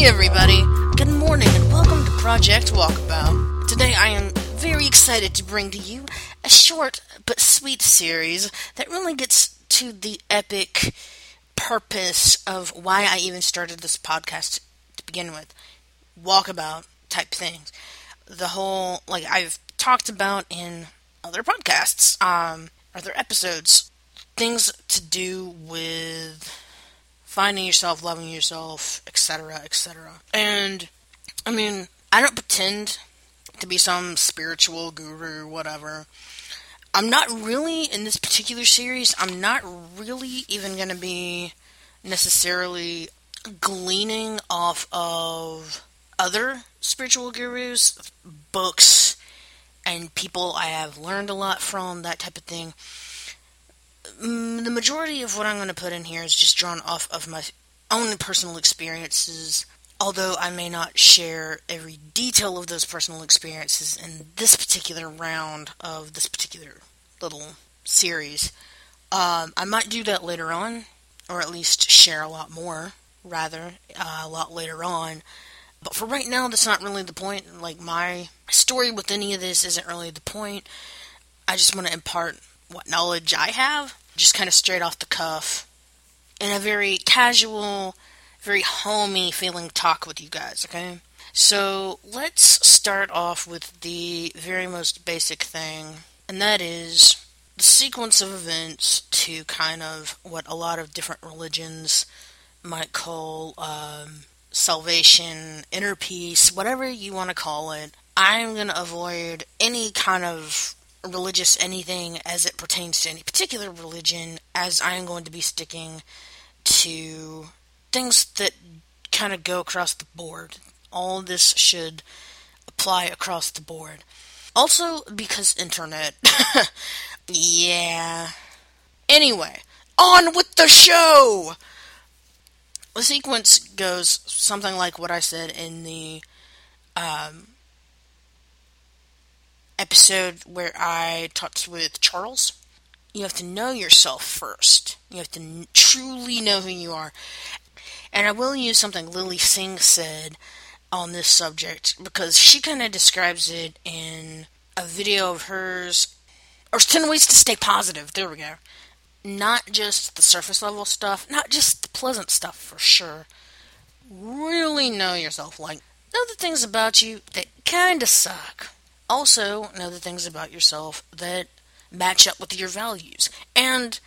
Hey everybody, good morning and welcome to Project Walkabout. Today I am very excited to bring to you a short but sweet series that really gets to the epic purpose of why I even started this podcast to begin with. Walkabout type things. The whole, like I've talked about in other podcasts, um, other episodes, things to do with finding yourself, loving yourself, etc., etc. And I mean, I don't pretend to be some spiritual guru, whatever. I'm not really in this particular series. I'm not really even going to be necessarily gleaning off of other spiritual gurus, books, and people I have learned a lot from, that type of thing. Mm, the majority of what I'm going to put in here is just drawn off of my own personal experiences, although I may not share every detail of those personal experiences in this particular round of this particular little series. Um, I might do that later on, or at least share a lot more, rather, uh, a lot later on. But for right now, that's not really the point. Like, my story with any of this isn't really the point. I just want to impart what knowledge I have, just kind of straight off the cuff, in a very casual, very homey feeling talk with you guys, okay? So let's start off with the very most basic thing, and that is the sequence of events to kind of what a lot of different religions might call um, salvation, inner peace, whatever you want to call it. I'm going to avoid any kind of religious anything as it pertains to any particular religion, as I am going to be sticking to things that kind of go across the board. All this should apply across the board. Also, because internet. yeah. Anyway, on with the show! The sequence goes something like what I said in the um, episode where I talked with Charles. You have to know yourself first. You have to truly know who you are. And I will use something Lilly Singh said on this subject because she kind of describes it in a video of hers. Or 10 ways to stay positive. There we go. Not just the surface level stuff, not just the pleasant stuff for sure. Really know yourself. Like, know the things about you that kind of suck also know the things about yourself that match up with your values. And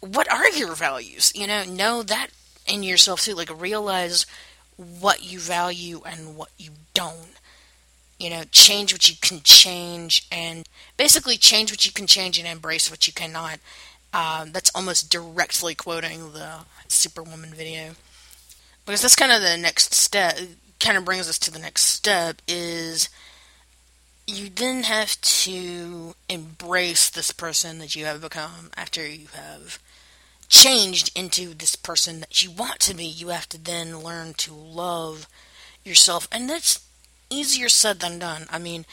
what are your values? You know, know that in yourself too. Like realize what you value and what you don't. You know, change what you can change and basically change what you can change and embrace what you cannot. Um, that's almost directly quoting the Superwoman video. Because that's kind of the next step, kind of brings us to the next step is you then have to embrace this person that you have become after you have changed into this person that you want to be. You have to then learn to love yourself. And that's easier said than done. I mean,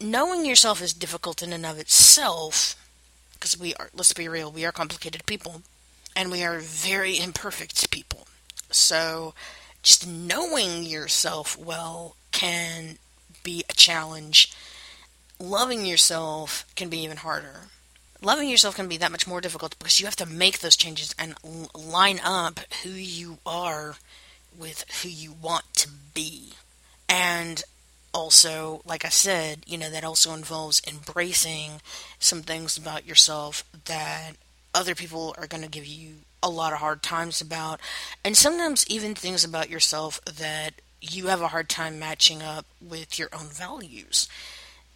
knowing yourself is difficult in and of itself because we are, let's be real, we are complicated people and we are very imperfect people. So just knowing yourself well can be a challenge. Loving yourself can be even harder. Loving yourself can be that much more difficult because you have to make those changes and line up who you are with who you want to be. And also, like I said, you know, that also involves embracing some things about yourself that other people are going to give you a lot of hard times about, and sometimes even things about yourself that you have a hard time matching up with your own values.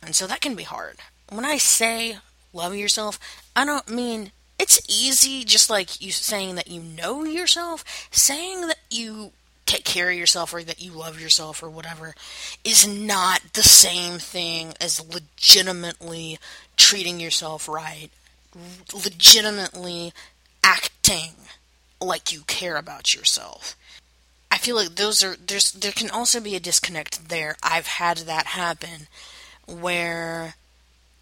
And so that can be hard. When I say love yourself, I don't mean it's easy just like you saying that you know yourself, saying that you take care of yourself or that you love yourself or whatever is not the same thing as legitimately treating yourself right, legitimately acting like you care about yourself. I feel like those are there's there can also be a disconnect there. I've had that happen where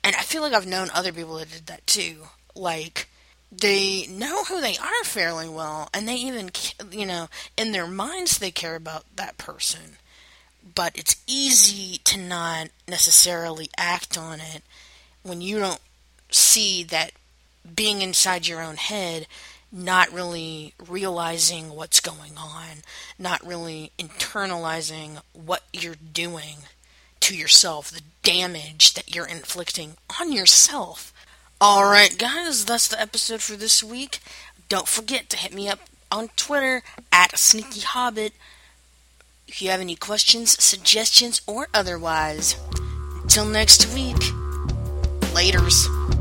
and I feel like I've known other people that did that too. Like they know who they are fairly well, and they even, you know, in their minds, they care about that person. But it's easy to not necessarily act on it when you don't see that being inside your own head, not really realizing what's going on, not really internalizing what you're doing to yourself, the damage that you're inflicting on yourself Alright, guys, that's the episode for this week. Don't forget to hit me up on Twitter at Sneaky Hobbit if you have any questions, suggestions, or otherwise. Until next week, laters.